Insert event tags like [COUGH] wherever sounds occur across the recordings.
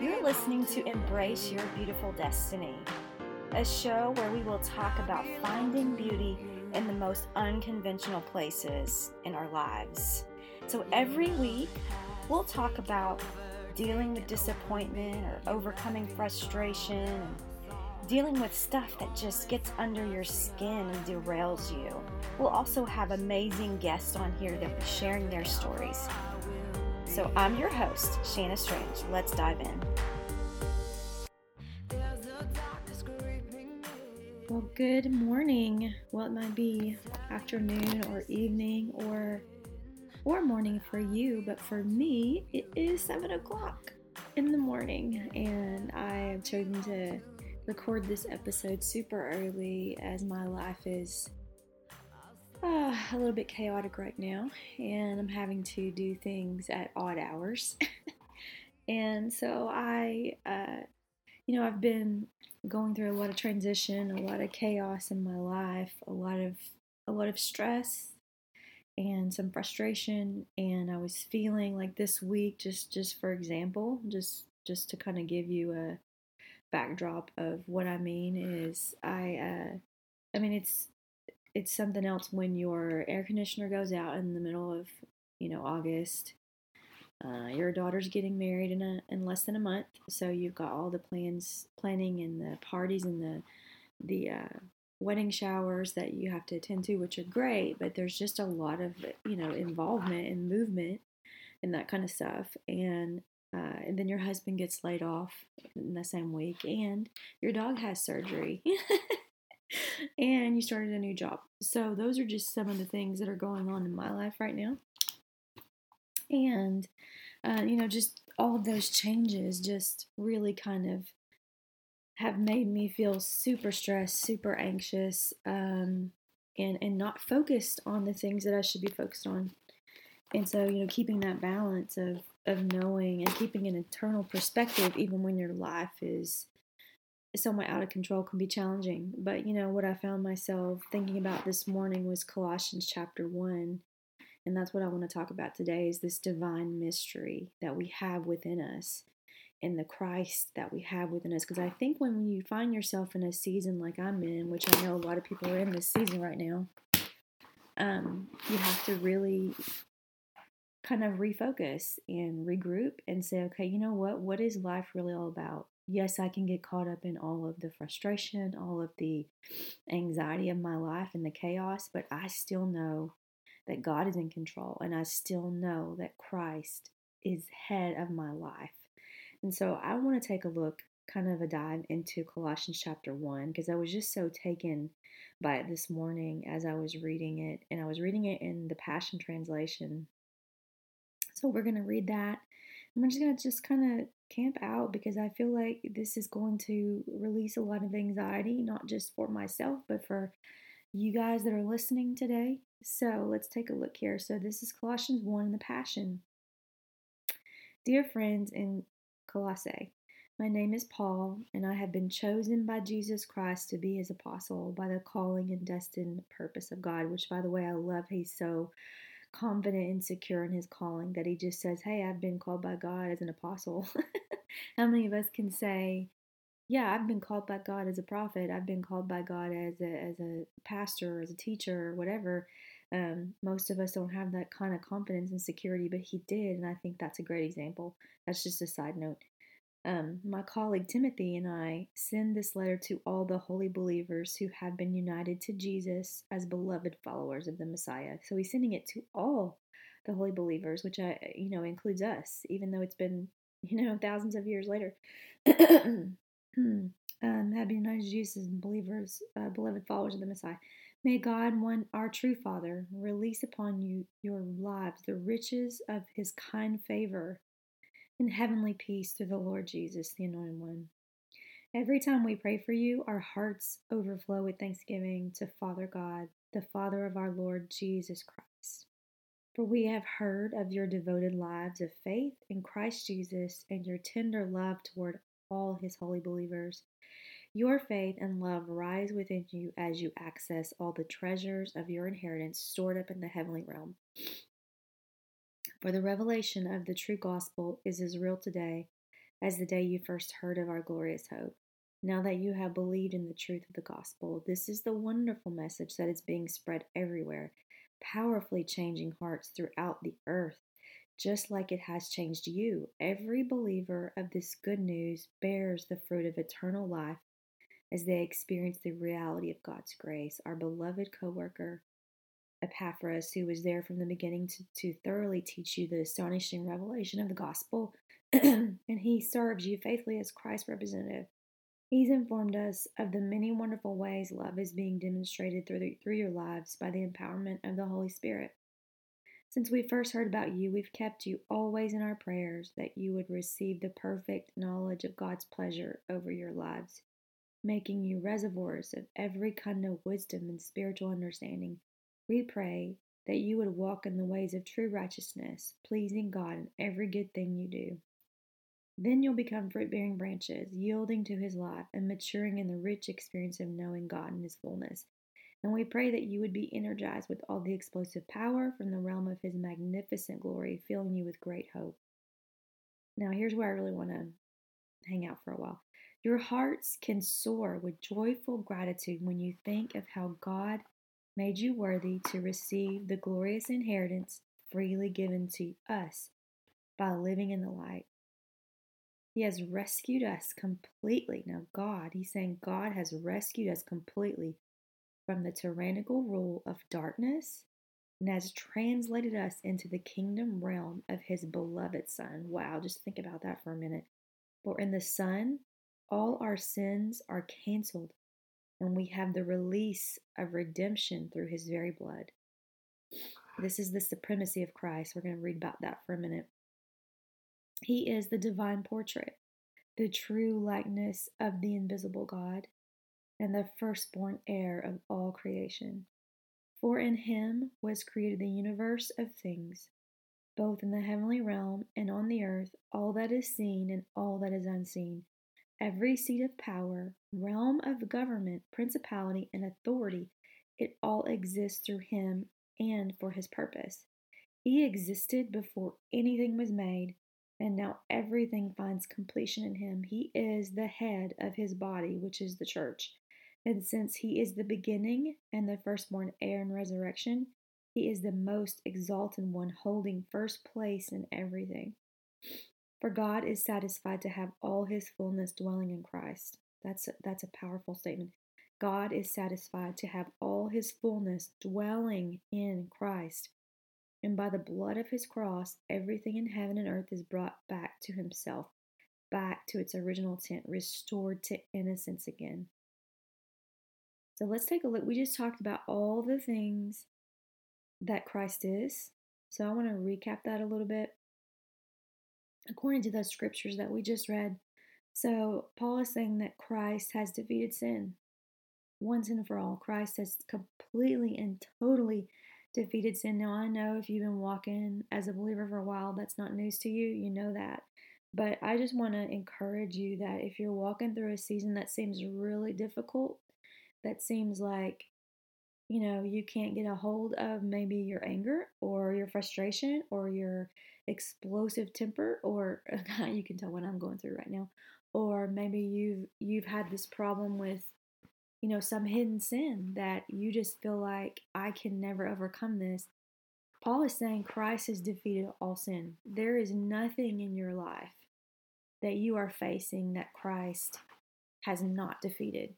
You're listening to Embrace Your Beautiful Destiny, a show where we will talk about finding beauty in the most unconventional places in our lives. So every week, we'll talk about dealing with disappointment or overcoming frustration dealing with stuff that just gets under your skin and derails you. We'll also have amazing guests on here that will be sharing their stories. So I'm your host, Shanna Strange. Let's dive in. Well, good morning. Well, it might be afternoon or evening or or morning for you, but for me, it is seven o'clock in the morning, and I have chosen to record this episode super early as my life is uh, a little bit chaotic right now, and I'm having to do things at odd hours. [LAUGHS] and so I, uh, you know, I've been going through a lot of transition, a lot of chaos in my life, a lot of a lot of stress and some frustration and I was feeling like this week just just for example, just just to kind of give you a backdrop of what I mean is I uh I mean it's it's something else when your air conditioner goes out in the middle of, you know, August. Uh, your daughter's getting married in a in less than a month, so you've got all the plans, planning, and the parties and the the uh, wedding showers that you have to attend to, which are great. But there's just a lot of you know involvement and movement and that kind of stuff. And uh, and then your husband gets laid off in the same week, and your dog has surgery. [LAUGHS] and you started a new job. So, those are just some of the things that are going on in my life right now. And, uh, you know, just all of those changes just really kind of have made me feel super stressed, super anxious, um, and, and not focused on the things that I should be focused on. And so, you know, keeping that balance of, of knowing and keeping an internal perspective, even when your life is somewhat out of control, can be challenging. But, you know, what I found myself thinking about this morning was Colossians chapter 1. And that's what I want to talk about today is this divine mystery that we have within us and the Christ that we have within us. Because I think when you find yourself in a season like I'm in, which I know a lot of people are in this season right now, um, you have to really kind of refocus and regroup and say, okay, you know what? What is life really all about? Yes, I can get caught up in all of the frustration, all of the anxiety of my life and the chaos, but I still know that God is in control and I still know that Christ is head of my life. And so I want to take a look, kind of a dive into Colossians chapter 1, because I was just so taken by it this morning as I was reading it. And I was reading it in the Passion Translation. So we're going to read that. And we're just going to just kind of camp out because I feel like this is going to release a lot of anxiety, not just for myself, but for you guys that are listening today. So let's take a look here. So this is Colossians 1 in the Passion. Dear friends in Colossae, my name is Paul, and I have been chosen by Jesus Christ to be his apostle by the calling and destined purpose of God, which, by the way, I love. He's so confident and secure in his calling that he just says, Hey, I've been called by God as an apostle. [LAUGHS] How many of us can say, yeah, I've been called by God as a prophet. I've been called by God as a as a pastor, as a teacher, or whatever. Um, most of us don't have that kind of confidence and security, but he did, and I think that's a great example. That's just a side note. Um, my colleague Timothy and I send this letter to all the holy believers who have been united to Jesus as beloved followers of the Messiah. So he's sending it to all the holy believers, which I, you know, includes us, even though it's been, you know, [LAUGHS] thousands of years later. [CLEARS THROAT] um, have united Jesus and believers, uh, beloved followers of the Messiah. May God, one our true Father, release upon you your lives the riches of His kind favor and heavenly peace through the Lord Jesus, the Anointed One. Every time we pray for you, our hearts overflow with thanksgiving to Father God, the Father of our Lord Jesus Christ. For we have heard of your devoted lives of faith in Christ Jesus and your tender love toward all his holy believers. Your faith and love rise within you as you access all the treasures of your inheritance stored up in the heavenly realm. For the revelation of the true gospel is as real today as the day you first heard of our glorious hope. Now that you have believed in the truth of the gospel, this is the wonderful message that is being spread everywhere, powerfully changing hearts throughout the earth, just like it has changed you. Every believer of this good news bears the fruit of eternal life as they experience the reality of God's grace. Our beloved co worker, Epaphras, who was there from the beginning to, to thoroughly teach you the astonishing revelation of the gospel, [CLEARS THROAT] and he serves you faithfully as Christ's representative. He's informed us of the many wonderful ways love is being demonstrated through, the, through your lives by the empowerment of the Holy Spirit. Since we first heard about you, we've kept you always in our prayers that you would receive the perfect knowledge of God's pleasure over your lives, making you reservoirs of every kind of wisdom and spiritual understanding. We pray that you would walk in the ways of true righteousness, pleasing God in every good thing you do. Then you'll become fruit bearing branches, yielding to His life and maturing in the rich experience of knowing God in His fullness. And we pray that you would be energized with all the explosive power from the realm of His magnificent glory, filling you with great hope. Now, here's where I really want to hang out for a while. Your hearts can soar with joyful gratitude when you think of how God made you worthy to receive the glorious inheritance freely given to us by living in the light. He has rescued us completely. Now, God, he's saying God has rescued us completely from the tyrannical rule of darkness and has translated us into the kingdom realm of his beloved Son. Wow, just think about that for a minute. For in the Son, all our sins are canceled, and we have the release of redemption through his very blood. This is the supremacy of Christ. We're going to read about that for a minute. He is the divine portrait, the true likeness of the invisible God, and the firstborn heir of all creation. For in him was created the universe of things, both in the heavenly realm and on the earth, all that is seen and all that is unseen. Every seat of power, realm of government, principality, and authority, it all exists through him and for his purpose. He existed before anything was made and now everything finds completion in him. He is the head of his body, which is the church. And since he is the beginning and the firstborn heir in resurrection, he is the most exalted one, holding first place in everything. For God is satisfied to have all his fullness dwelling in Christ. That's a, that's a powerful statement. God is satisfied to have all his fullness dwelling in Christ. And by the blood of his cross, everything in heaven and earth is brought back to himself, back to its original tent, restored to innocence again. So let's take a look. We just talked about all the things that Christ is. So I want to recap that a little bit. According to the scriptures that we just read, so Paul is saying that Christ has defeated sin once and for all. Christ has completely and totally defeated sin. Now, I know if you've been walking as a believer for a while, that's not news to you. You know that. But I just want to encourage you that if you're walking through a season that seems really difficult, that seems like, you know, you can't get a hold of maybe your anger or your frustration or your explosive temper, or [LAUGHS] you can tell what I'm going through right now, or maybe you've you've had this problem with you know, some hidden sin that you just feel like I can never overcome this. Paul is saying Christ has defeated all sin. There is nothing in your life that you are facing that Christ has not defeated.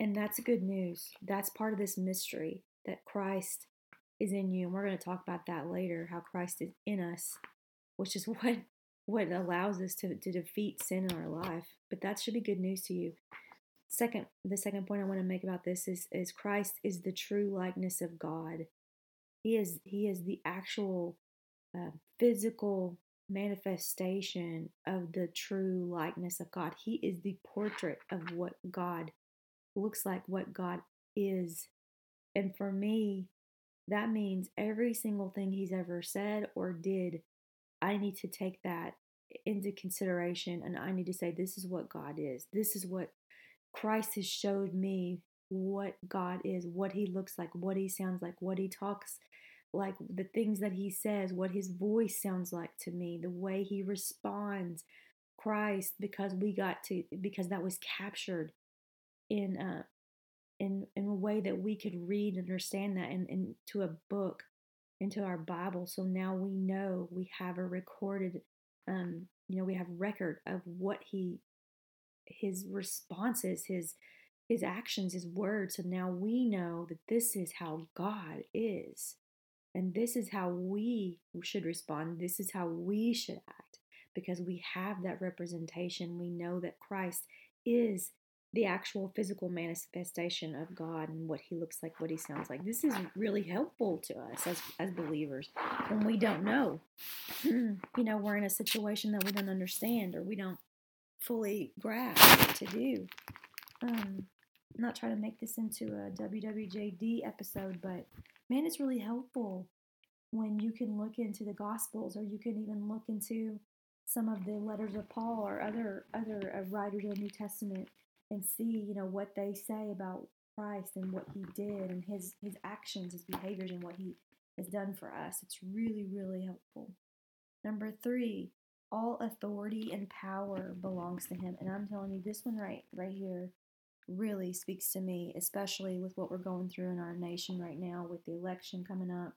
And that's good news. That's part of this mystery that Christ is in you. And we're going to talk about that later, how Christ is in us, which is [LAUGHS] what what allows us to, to defeat sin in our life. But that should be good news to you. Second, the second point I want to make about this is, is Christ is the true likeness of God. He is he is the actual uh, physical manifestation of the true likeness of God. He is the portrait of what God looks like, what God is. And for me, that means every single thing he's ever said or did, I need to take that into consideration and I need to say, this is what God is. This is what Christ has showed me what God is, what He looks like, what He sounds like, what He talks like the things that he says, what his voice sounds like to me, the way he responds, Christ, because we got to because that was captured in uh in in a way that we could read and understand that in, into a book, into our Bible. So now we know we have a recorded um, you know, we have record of what he his responses, his his actions, his words. So now we know that this is how God is. And this is how we should respond. This is how we should act because we have that representation. We know that Christ is the actual physical manifestation of God and what he looks like, what he sounds like. This is really helpful to us as, as believers when we don't know. [CLEARS THROAT] you know, we're in a situation that we don't understand or we don't fully grasp what to do. Um, I'm not trying to make this into a WWJD episode, but man, it's really helpful when you can look into the Gospels or you can even look into some of the letters of Paul or other other uh, writers of the New Testament and see, you know, what they say about Christ and what he did and his his actions, his behaviors and what he has done for us. It's really really helpful. Number 3, all authority and power belongs to him. And I'm telling you this one right right here really speaks to me, especially with what we're going through in our nation right now with the election coming up.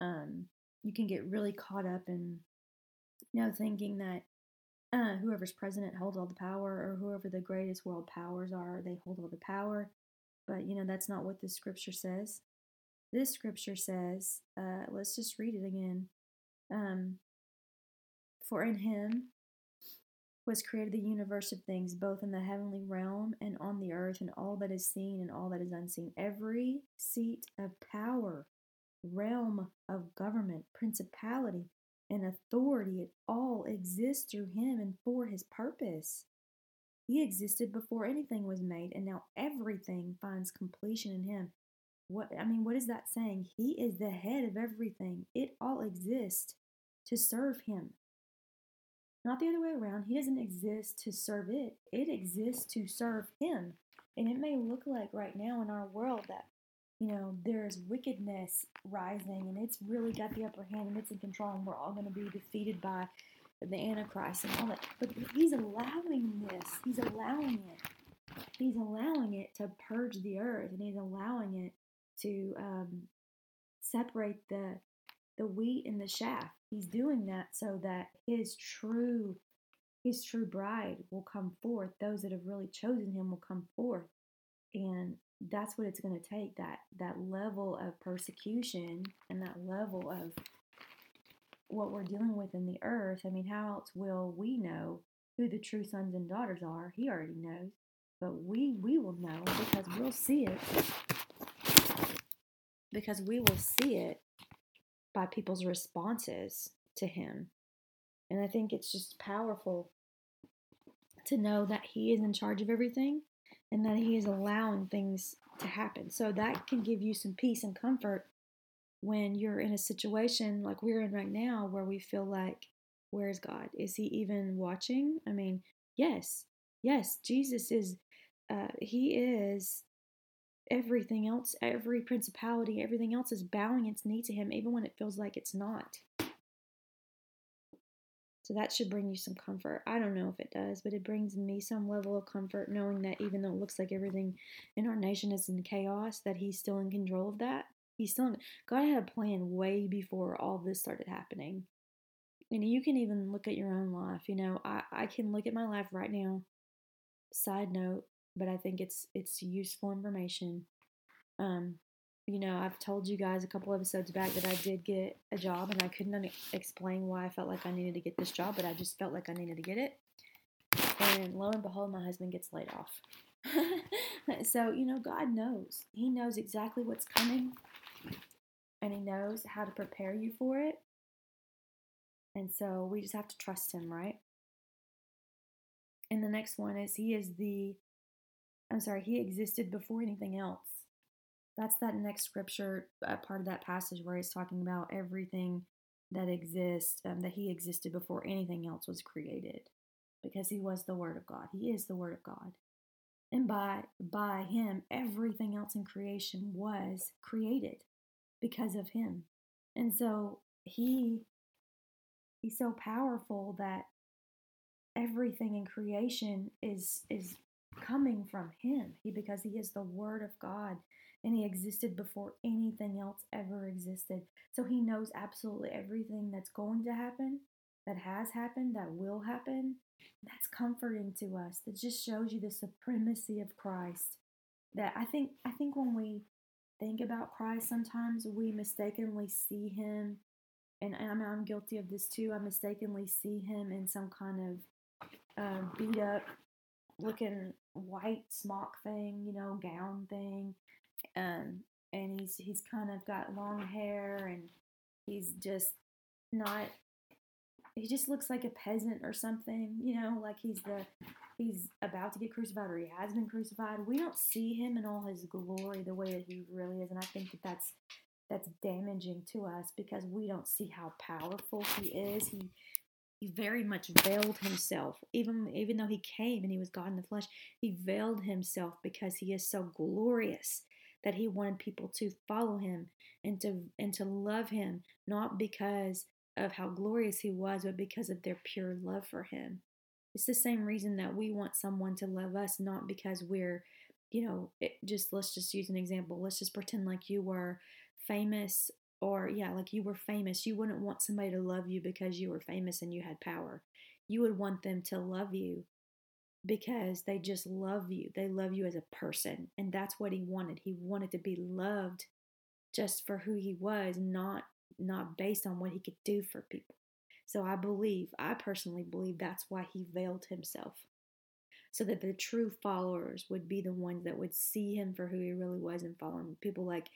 Um, you can get really caught up in you know thinking that uh, whoever's president holds all the power, or whoever the greatest world powers are, they hold all the power. But you know that's not what this scripture says. This scripture says, uh, let's just read it again. Um, For in Him was created the universe of things, both in the heavenly realm and on the earth, and all that is seen and all that is unseen. Every seat of power, realm of government, principality, and authority, it all exists through him and for his purpose. He existed before anything was made, and now everything finds completion in him. What I mean, what is that saying? He is the head of everything. It all exists to serve him. Not the other way around. He doesn't exist to serve it. It exists to serve him. And it may look like right now in our world that you know, there's wickedness rising and it's really got the upper hand and it's in control and we're all going to be defeated by the Antichrist and all that. But he's allowing this. He's allowing it. He's allowing it to purge the earth and he's allowing it to um, separate the the wheat and the chaff. He's doing that so that his true his true bride will come forth. Those that have really chosen him will come forth. And that's what it's going to take that that level of persecution and that level of what we're dealing with in the earth. I mean how else will we know who the true sons and daughters are? He already knows. But we we will know because we'll see it. Because we will see it by people's responses to him. And i think it's just powerful to know that he is in charge of everything and that He is allowing things to happen. So that can give you some peace and comfort when you're in a situation like we're in right now where we feel like, where's God? Is He even watching? I mean, yes, yes, Jesus is, uh, He is everything else, every principality, everything else is bowing its knee to Him, even when it feels like it's not. So that should bring you some comfort. I don't know if it does, but it brings me some level of comfort knowing that even though it looks like everything in our nation is in chaos, that He's still in control of that. He's still in, God had a plan way before all this started happening. And you can even look at your own life. You know, I, I can look at my life right now. Side note, but I think it's it's useful information. Um, you know, I've told you guys a couple episodes back that I did get a job and I couldn't explain why I felt like I needed to get this job, but I just felt like I needed to get it. And lo and behold, my husband gets laid off. [LAUGHS] so, you know, God knows. He knows exactly what's coming and He knows how to prepare you for it. And so we just have to trust Him, right? And the next one is He is the, I'm sorry, He existed before anything else that's that next scripture uh, part of that passage where he's talking about everything that exists um, that he existed before anything else was created because he was the word of god. He is the word of god. And by by him everything else in creation was created because of him. And so he he's so powerful that everything in creation is is coming from him. He because he is the word of God and he existed before anything else ever existed. So he knows absolutely everything that's going to happen, that has happened, that will happen. That's comforting to us. That just shows you the supremacy of Christ. That I think I think when we think about Christ, sometimes we mistakenly see him, and I'm, I'm guilty of this too. I mistakenly see him in some kind of uh, beat up looking white smock thing, you know, gown thing. Um, and he's he's kind of got long hair and he's just not he just looks like a peasant or something, you know, like he's the he's about to get crucified or he has been crucified. We don't see him in all his glory the way that he really is, and I think that that's that's damaging to us because we don't see how powerful he is. He he very much veiled himself, even even though he came and he was God in the flesh. He veiled himself because he is so glorious that he wanted people to follow him and to and to love him, not because of how glorious he was, but because of their pure love for him. It's the same reason that we want someone to love us, not because we're, you know, it just let's just use an example. Let's just pretend like you were famous or yeah, like you were famous. You wouldn't want somebody to love you because you were famous and you had power. You would want them to love you because they just love you. They love you as a person. And that's what he wanted. He wanted to be loved just for who he was, not not based on what he could do for people. So I believe, I personally believe that's why he veiled himself. So that the true followers would be the ones that would see him for who he really was and follow him. People like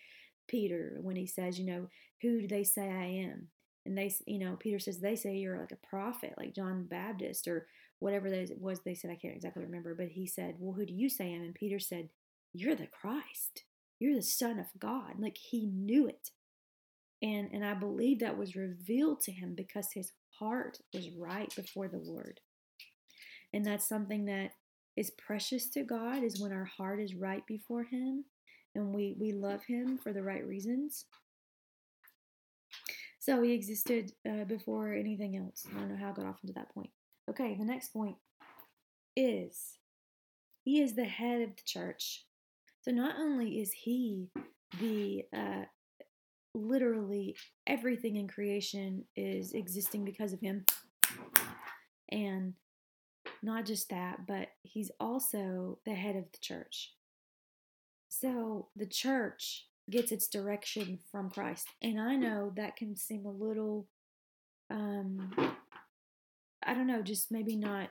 Peter, when he says, you know, who do they say I am? And they, you know, Peter says, they say you're like a prophet, like John the Baptist or whatever that was they said. I can't exactly remember, but he said, well, who do you say I am? And Peter said, you're the Christ. You're the Son of God. Like he knew it. And, and I believe that was revealed to him because his heart was right before the Lord. And that's something that is precious to God is when our heart is right before him and we, we love him for the right reasons. So he existed uh, before anything else. I don't know how I got off into that point. Okay, the next point is he is the head of the church. So not only is he the uh, literally everything in creation is existing because of him. And not just that, but he's also the head of the church. So the church gets its direction from Christ. And I know that can seem a little, um, I don't know, just maybe not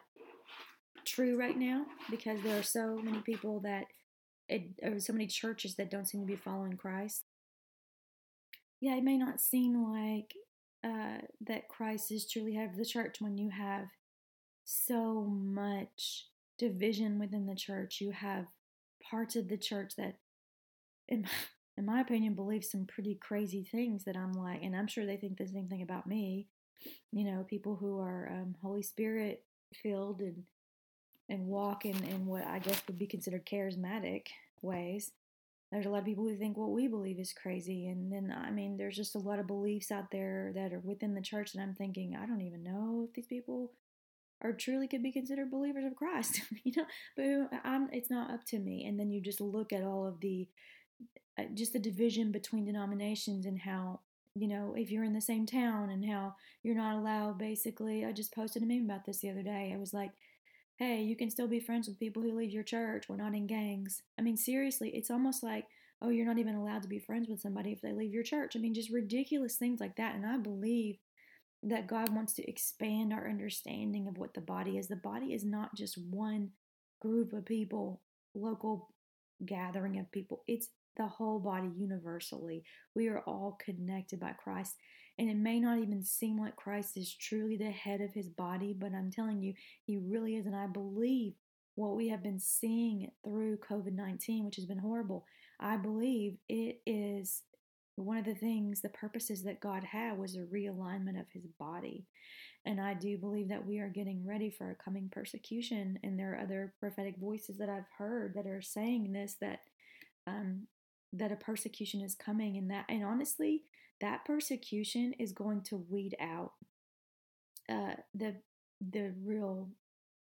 true right now because there are so many people that, it, or so many churches that don't seem to be following Christ yeah, it may not seem like uh, that Christ is truly head of the church when you have so much division within the church. You have parts of the church that, in my, in my opinion, believe some pretty crazy things that I'm like, and I'm sure they think the same thing about me. You know, people who are um, Holy Spirit filled and and walk in, in what I guess would be considered charismatic ways there's a lot of people who think what we believe is crazy. And then, I mean, there's just a lot of beliefs out there that are within the church that I'm thinking, I don't even know if these people are truly could be considered believers of Christ, [LAUGHS] you know, but I'm, it's not up to me. And then you just look at all of the, uh, just the division between denominations and how, you know, if you're in the same town and how you're not allowed, basically, I just posted a meme about this the other day. I was like, hey, you can still be friends with people who leave your church. We're not in gangs. I mean, seriously, it's almost like, oh, you're not even allowed to be friends with somebody if they leave your church. I mean, just ridiculous things like that. And I believe that God wants to expand our understanding of what the body is. The body is not just one group of people, local gathering of people, it's the whole body universally. We are all connected by Christ. And it may not even seem like Christ is truly the head of his body, but I'm telling you, he really is. And I believe what we have been seeing through COVID 19, which has been horrible, I believe it is one of the things, the purposes that God had was a realignment of his body. And I do believe that we are getting ready for a coming persecution. And there are other prophetic voices that I've heard that are saying this that um, that a persecution is coming and that and honestly that persecution is going to weed out uh, the the real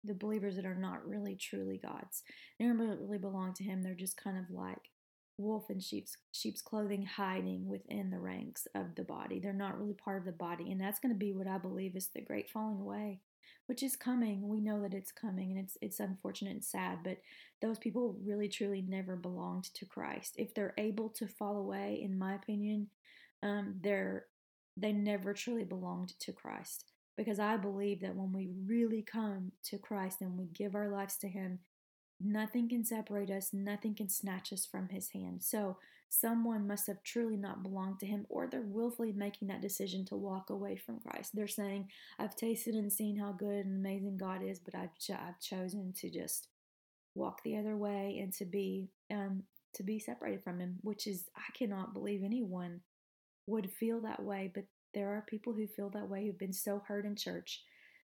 the believers that are not really truly God's. They don't really belong to Him. They're just kind of like wolf in sheep's sheep's clothing, hiding within the ranks of the body. They're not really part of the body, and that's going to be what I believe is the great falling away, which is coming. We know that it's coming, and it's it's unfortunate and sad. But those people really truly never belonged to Christ. If they're able to fall away, in my opinion, um, they're they never truly belonged to Christ because I believe that when we really come to Christ and we give our lives to Him, nothing can separate us, nothing can snatch us from His hand. So, someone must have truly not belonged to Him, or they're willfully making that decision to walk away from Christ. They're saying, I've tasted and seen how good and amazing God is, but I've, ch- I've chosen to just walk the other way and to be um, to be separated from him which is i cannot believe anyone would feel that way but there are people who feel that way who've been so hurt in church,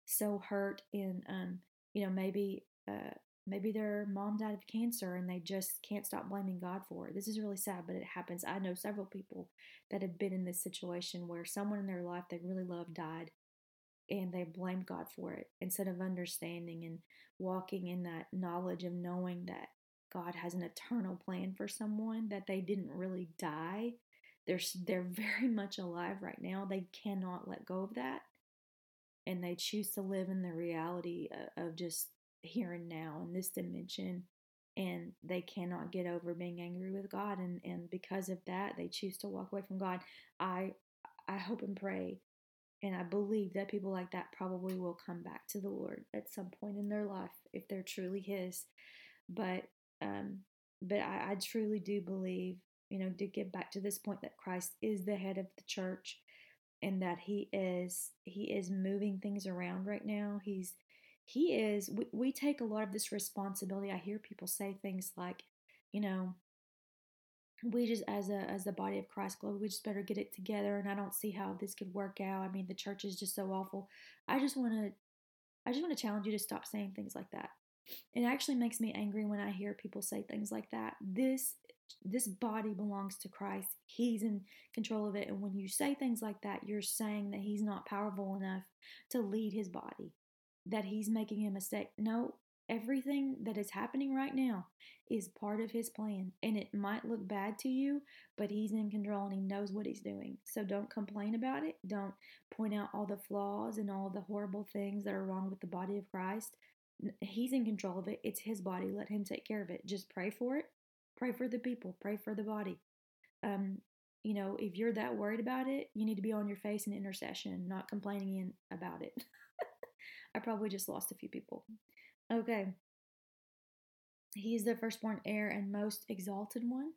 so hurt in, um, you know, maybe uh, maybe their mom died of cancer and they just can't stop blaming God for it. This is really sad, but it happens. I know several people that have been in this situation where someone in their life they really loved died and they blamed God for it instead of understanding and walking in that knowledge of knowing that God has an eternal plan for someone, that they didn't really die, they're they're [LAUGHS] very much alive right now. They cannot let go of that, and they choose to live in the reality of just here and now in this dimension. And they cannot get over being angry with God, and and because of that, they choose to walk away from God. I I hope and pray and I believe that people like that probably will come back to the Lord at some point in their life if they're truly His. But um, but I, I truly do believe you know, to get back to this point that Christ is the head of the church and that he is he is moving things around right now. He's he is we, we take a lot of this responsibility. I hear people say things like, you know, we just as a as the body of Christ globe, we just better get it together and I don't see how this could work out. I mean, the church is just so awful. I just want to I just want to challenge you to stop saying things like that. It actually makes me angry when I hear people say things like that. This this body belongs to Christ. He's in control of it. And when you say things like that, you're saying that he's not powerful enough to lead his body, that he's making a mistake. No, everything that is happening right now is part of his plan. And it might look bad to you, but he's in control and he knows what he's doing. So don't complain about it. Don't point out all the flaws and all the horrible things that are wrong with the body of Christ. He's in control of it. It's his body. Let him take care of it. Just pray for it Pray for the people, pray for the body. Um, you know, if you're that worried about it, you need to be on your face in intercession, not complaining about it. [LAUGHS] I probably just lost a few people. Okay. He is the firstborn heir and most exalted one.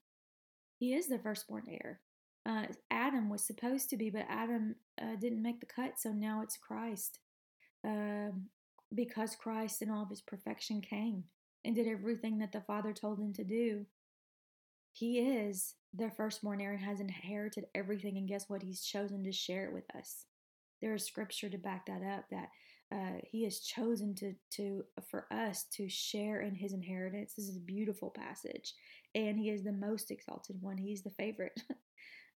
He is the firstborn heir. Uh, Adam was supposed to be, but Adam uh, didn't make the cut, so now it's Christ. Um, because Christ in all of his perfection came and did everything that the Father told him to do, he is the firstborn heir and has inherited everything. And guess what? He's chosen to share it with us. There is scripture to back that up that uh, he has chosen to to for us to share in his inheritance. This is a beautiful passage, and he is the most exalted one. He's the favorite, [LAUGHS]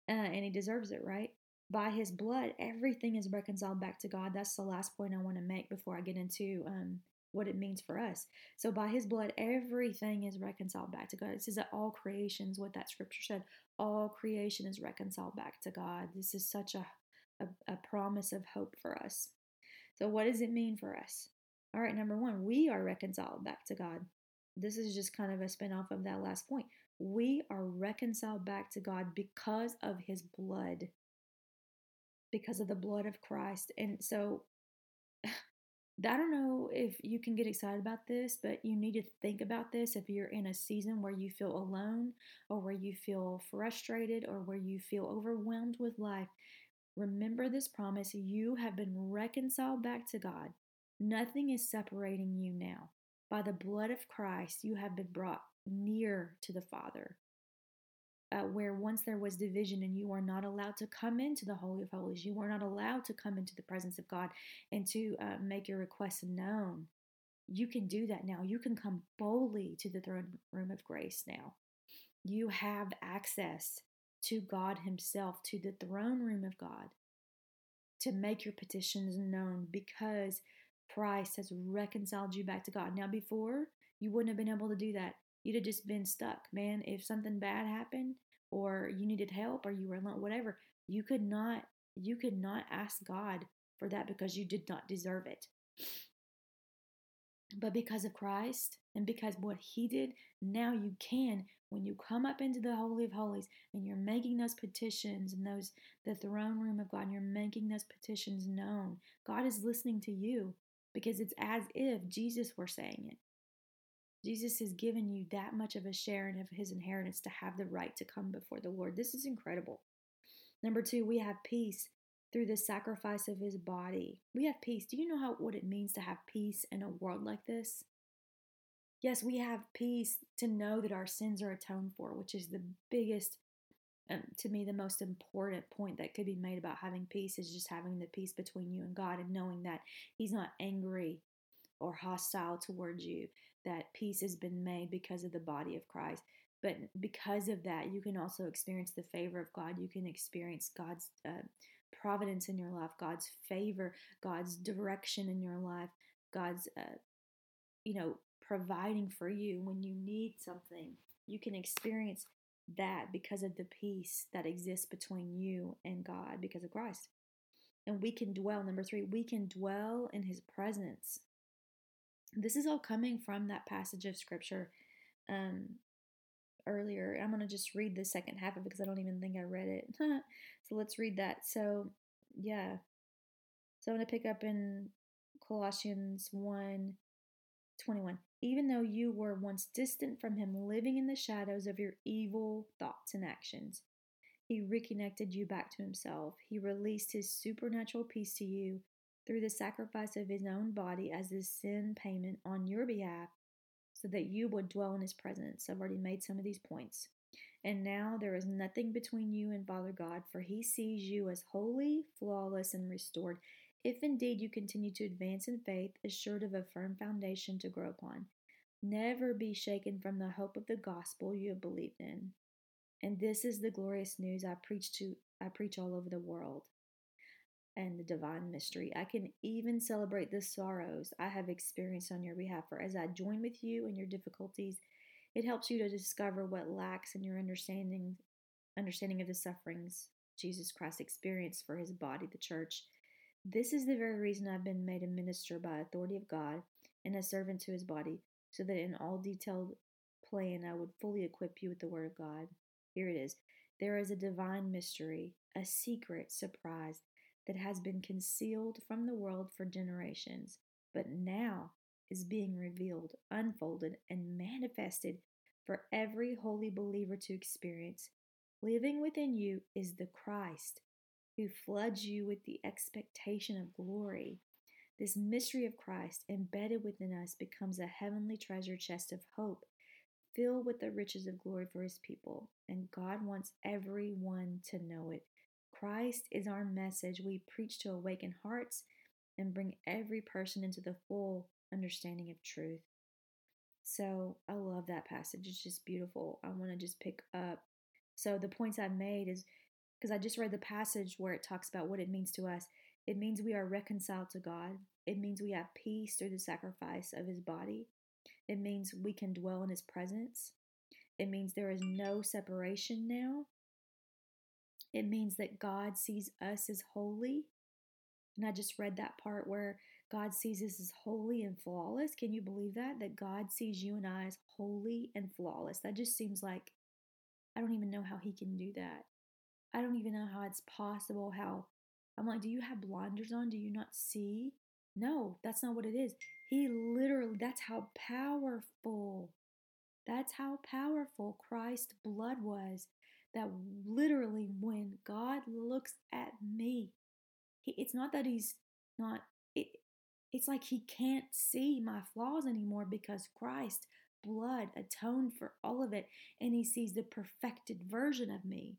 uh, and he deserves it, right? By his blood, everything is reconciled back to God. That's the last point I want to make before I get into um, what it means for us. So by his blood, everything is reconciled back to God. It says that all creations, what that scripture said, all creation is reconciled back to God. This is such a, a, a promise of hope for us. So what does it mean for us? All right, number one, we are reconciled back to God. This is just kind of a spinoff of that last point. We are reconciled back to God because of his blood, because of the blood of Christ. And so [SIGHS] I don't know if you can get excited about this, but you need to think about this if you're in a season where you feel alone or where you feel frustrated or where you feel overwhelmed with life. Remember this promise you have been reconciled back to God. Nothing is separating you now. By the blood of Christ, you have been brought near to the Father uh, where once there was division and you are not allowed to come into the Holy of Holies, you are not allowed to come into the presence of God and to uh, make your requests known. You can do that now. You can come boldly to the throne room of grace now. You have access to God Himself, to the throne room of God, to make your petitions known because Christ has reconciled you back to God. Now, before, you wouldn't have been able to do that. You'd have just been stuck, man. If something bad happened, or you needed help, or you were alone, whatever, you could not, you could not ask God for that because you did not deserve it. But because of Christ and because what He did, now you can, when you come up into the Holy of Holies and you're making those petitions and those, the throne room of God, and you're making those petitions known, God is listening to you because it's as if Jesus were saying it. Jesus has given you that much of a share and of his inheritance to have the right to come before the Lord. This is incredible. Number two, we have peace through the sacrifice of his body. We have peace. Do you know how what it means to have peace in a world like this? Yes, we have peace to know that our sins are atoned for, which is the biggest um, to me the most important point that could be made about having peace is just having the peace between you and God and knowing that he's not angry or hostile towards you, that peace has been made because of the body of Christ. But because of that, you can also experience the favor of God. You can experience God's uh, providence in your life, God's favor, God's direction in your life, God's, uh, you know, providing for you when you need something. You can experience that because of the peace that exists between you and God because of Christ. And we can dwell, number three, we can dwell in his presence. This is all coming from that passage of scripture um, earlier. I'm going to just read the second half of it because I don't even think I read it. [LAUGHS] so let's read that. So, yeah. So I'm going to pick up in Colossians 1 21. Even though you were once distant from him, living in the shadows of your evil thoughts and actions, he reconnected you back to himself. He released his supernatural peace to you through the sacrifice of his own body as his sin payment on your behalf so that you would dwell in his presence. I've already made some of these points. And now there is nothing between you and Father God, for he sees you as holy, flawless, and restored, if indeed you continue to advance in faith, assured of a firm foundation to grow upon. Never be shaken from the hope of the gospel you have believed in. And this is the glorious news I preach to I preach all over the world and the divine mystery. I can even celebrate the sorrows I have experienced on your behalf. For as I join with you in your difficulties, it helps you to discover what lacks in your understanding understanding of the sufferings Jesus Christ experienced for his body, the church. This is the very reason I've been made a minister by authority of God and a servant to his body, so that in all detailed plan I would fully equip you with the word of God. Here it is. There is a divine mystery, a secret surprise that has been concealed from the world for generations, but now is being revealed, unfolded, and manifested for every holy believer to experience. Living within you is the Christ who floods you with the expectation of glory. This mystery of Christ embedded within us becomes a heavenly treasure chest of hope, filled with the riches of glory for his people. And God wants everyone to know it. Christ is our message we preach to awaken hearts and bring every person into the full understanding of truth. So I love that passage. It's just beautiful. I want to just pick up. So the points I've made is because I just read the passage where it talks about what it means to us. It means we are reconciled to God. It means we have peace through the sacrifice of his body. It means we can dwell in his presence. It means there is no separation now. It means that God sees us as holy. And I just read that part where God sees us as holy and flawless. Can you believe that? That God sees you and I as holy and flawless. That just seems like I don't even know how He can do that. I don't even know how it's possible. How I'm like, do you have blinders on? Do you not see? No, that's not what it is. He literally, that's how powerful, that's how powerful Christ's blood was that literally when God looks at me, he, it's not that he's not, it, it's like he can't see my flaws anymore because Christ blood atoned for all of it and he sees the perfected version of me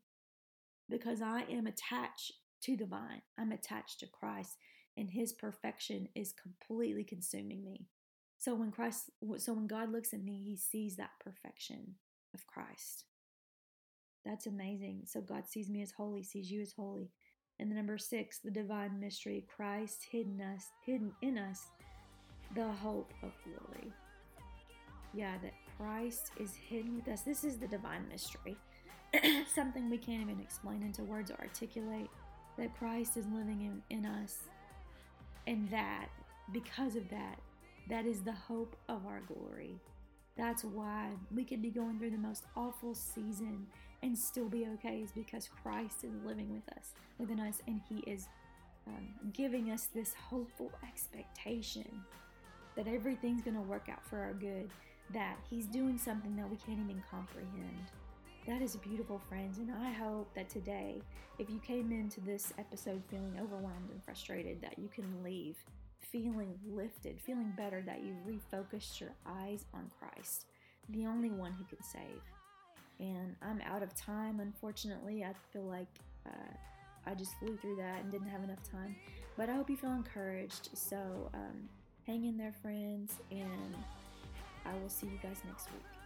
because I am attached to the vine. I'm attached to Christ and his perfection is completely consuming me. So when Christ so when God looks at me, he sees that perfection of Christ. That's amazing. So God sees me as holy, sees you as holy. And the number six, the divine mystery, Christ hidden us, hidden in us, the hope of glory. Yeah, that Christ is hidden with us. This is the divine mystery. [CLEARS THROAT] Something we can't even explain into words or articulate. That Christ is living in, in us. And that, because of that, that is the hope of our glory. That's why we could be going through the most awful season and still be okay, is because Christ is living with us, within us, and He is um, giving us this hopeful expectation that everything's going to work out for our good, that He's doing something that we can't even comprehend. That is beautiful, friends, and I hope that today, if you came into this episode feeling overwhelmed and frustrated, that you can leave feeling lifted, feeling better that you refocused your eyes on Christ, the only one who can save. And I'm out of time, unfortunately. I feel like uh, I just flew through that and didn't have enough time. But I hope you feel encouraged. So um, hang in there, friends, and I will see you guys next week.